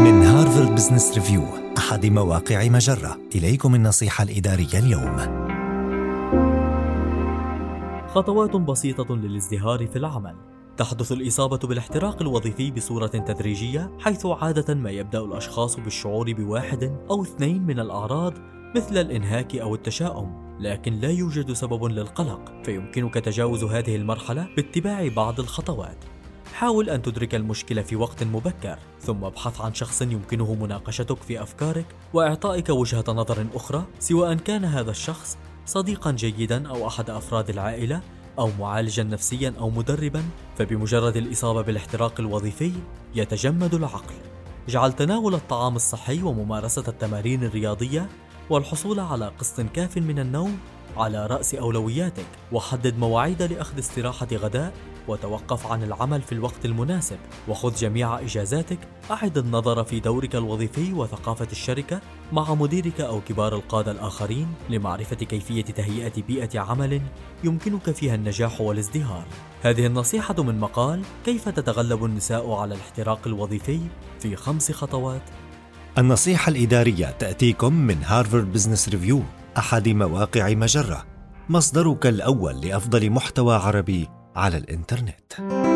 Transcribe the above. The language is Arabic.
من هارفارد بزنس ريفيو أحد مواقع مجرة. إليكم النصيحة الإدارية اليوم. خطوات بسيطة للازدهار في العمل. تحدث الإصابة بالاحتراق الوظيفي بصورة تدريجية حيث عادة ما يبدأ الأشخاص بالشعور بواحد أو اثنين من الأعراض مثل الإنهاك أو التشاؤم. لكن لا يوجد سبب للقلق فيمكنك تجاوز هذه المرحلة باتباع بعض الخطوات. حاول أن تدرك المشكلة في وقت مبكر ثم ابحث عن شخص يمكنه مناقشتك في أفكارك وإعطائك وجهة نظر أخرى سواء كان هذا الشخص صديقا جيدا أو أحد أفراد العائلة أو معالجا نفسيا أو مدربا فبمجرد الإصابة بالاحتراق الوظيفي يتجمد العقل. اجعل تناول الطعام الصحي وممارسة التمارين الرياضية والحصول على قسط كاف من النوم على رأس أولوياتك وحدد مواعيد لأخذ استراحة غداء وتوقف عن العمل في الوقت المناسب. وخذ جميع إجازاتك. أعد النظر في دورك الوظيفي وثقافة الشركة مع مديرك أو كبار القادة الآخرين لمعرفة كيفية تهيئة بيئة عمل يمكنك فيها النجاح والازدهار. هذه النصيحة من مقال كيف تتغلب النساء على الاحتراق الوظيفي؟ في خمس خطوات. النصيحة الإدارية تأتيكم من هارفارد بزنس ريفيو أحد مواقع مجرة. مصدرك الأول لأفضل محتوى عربي. على الإنترنت.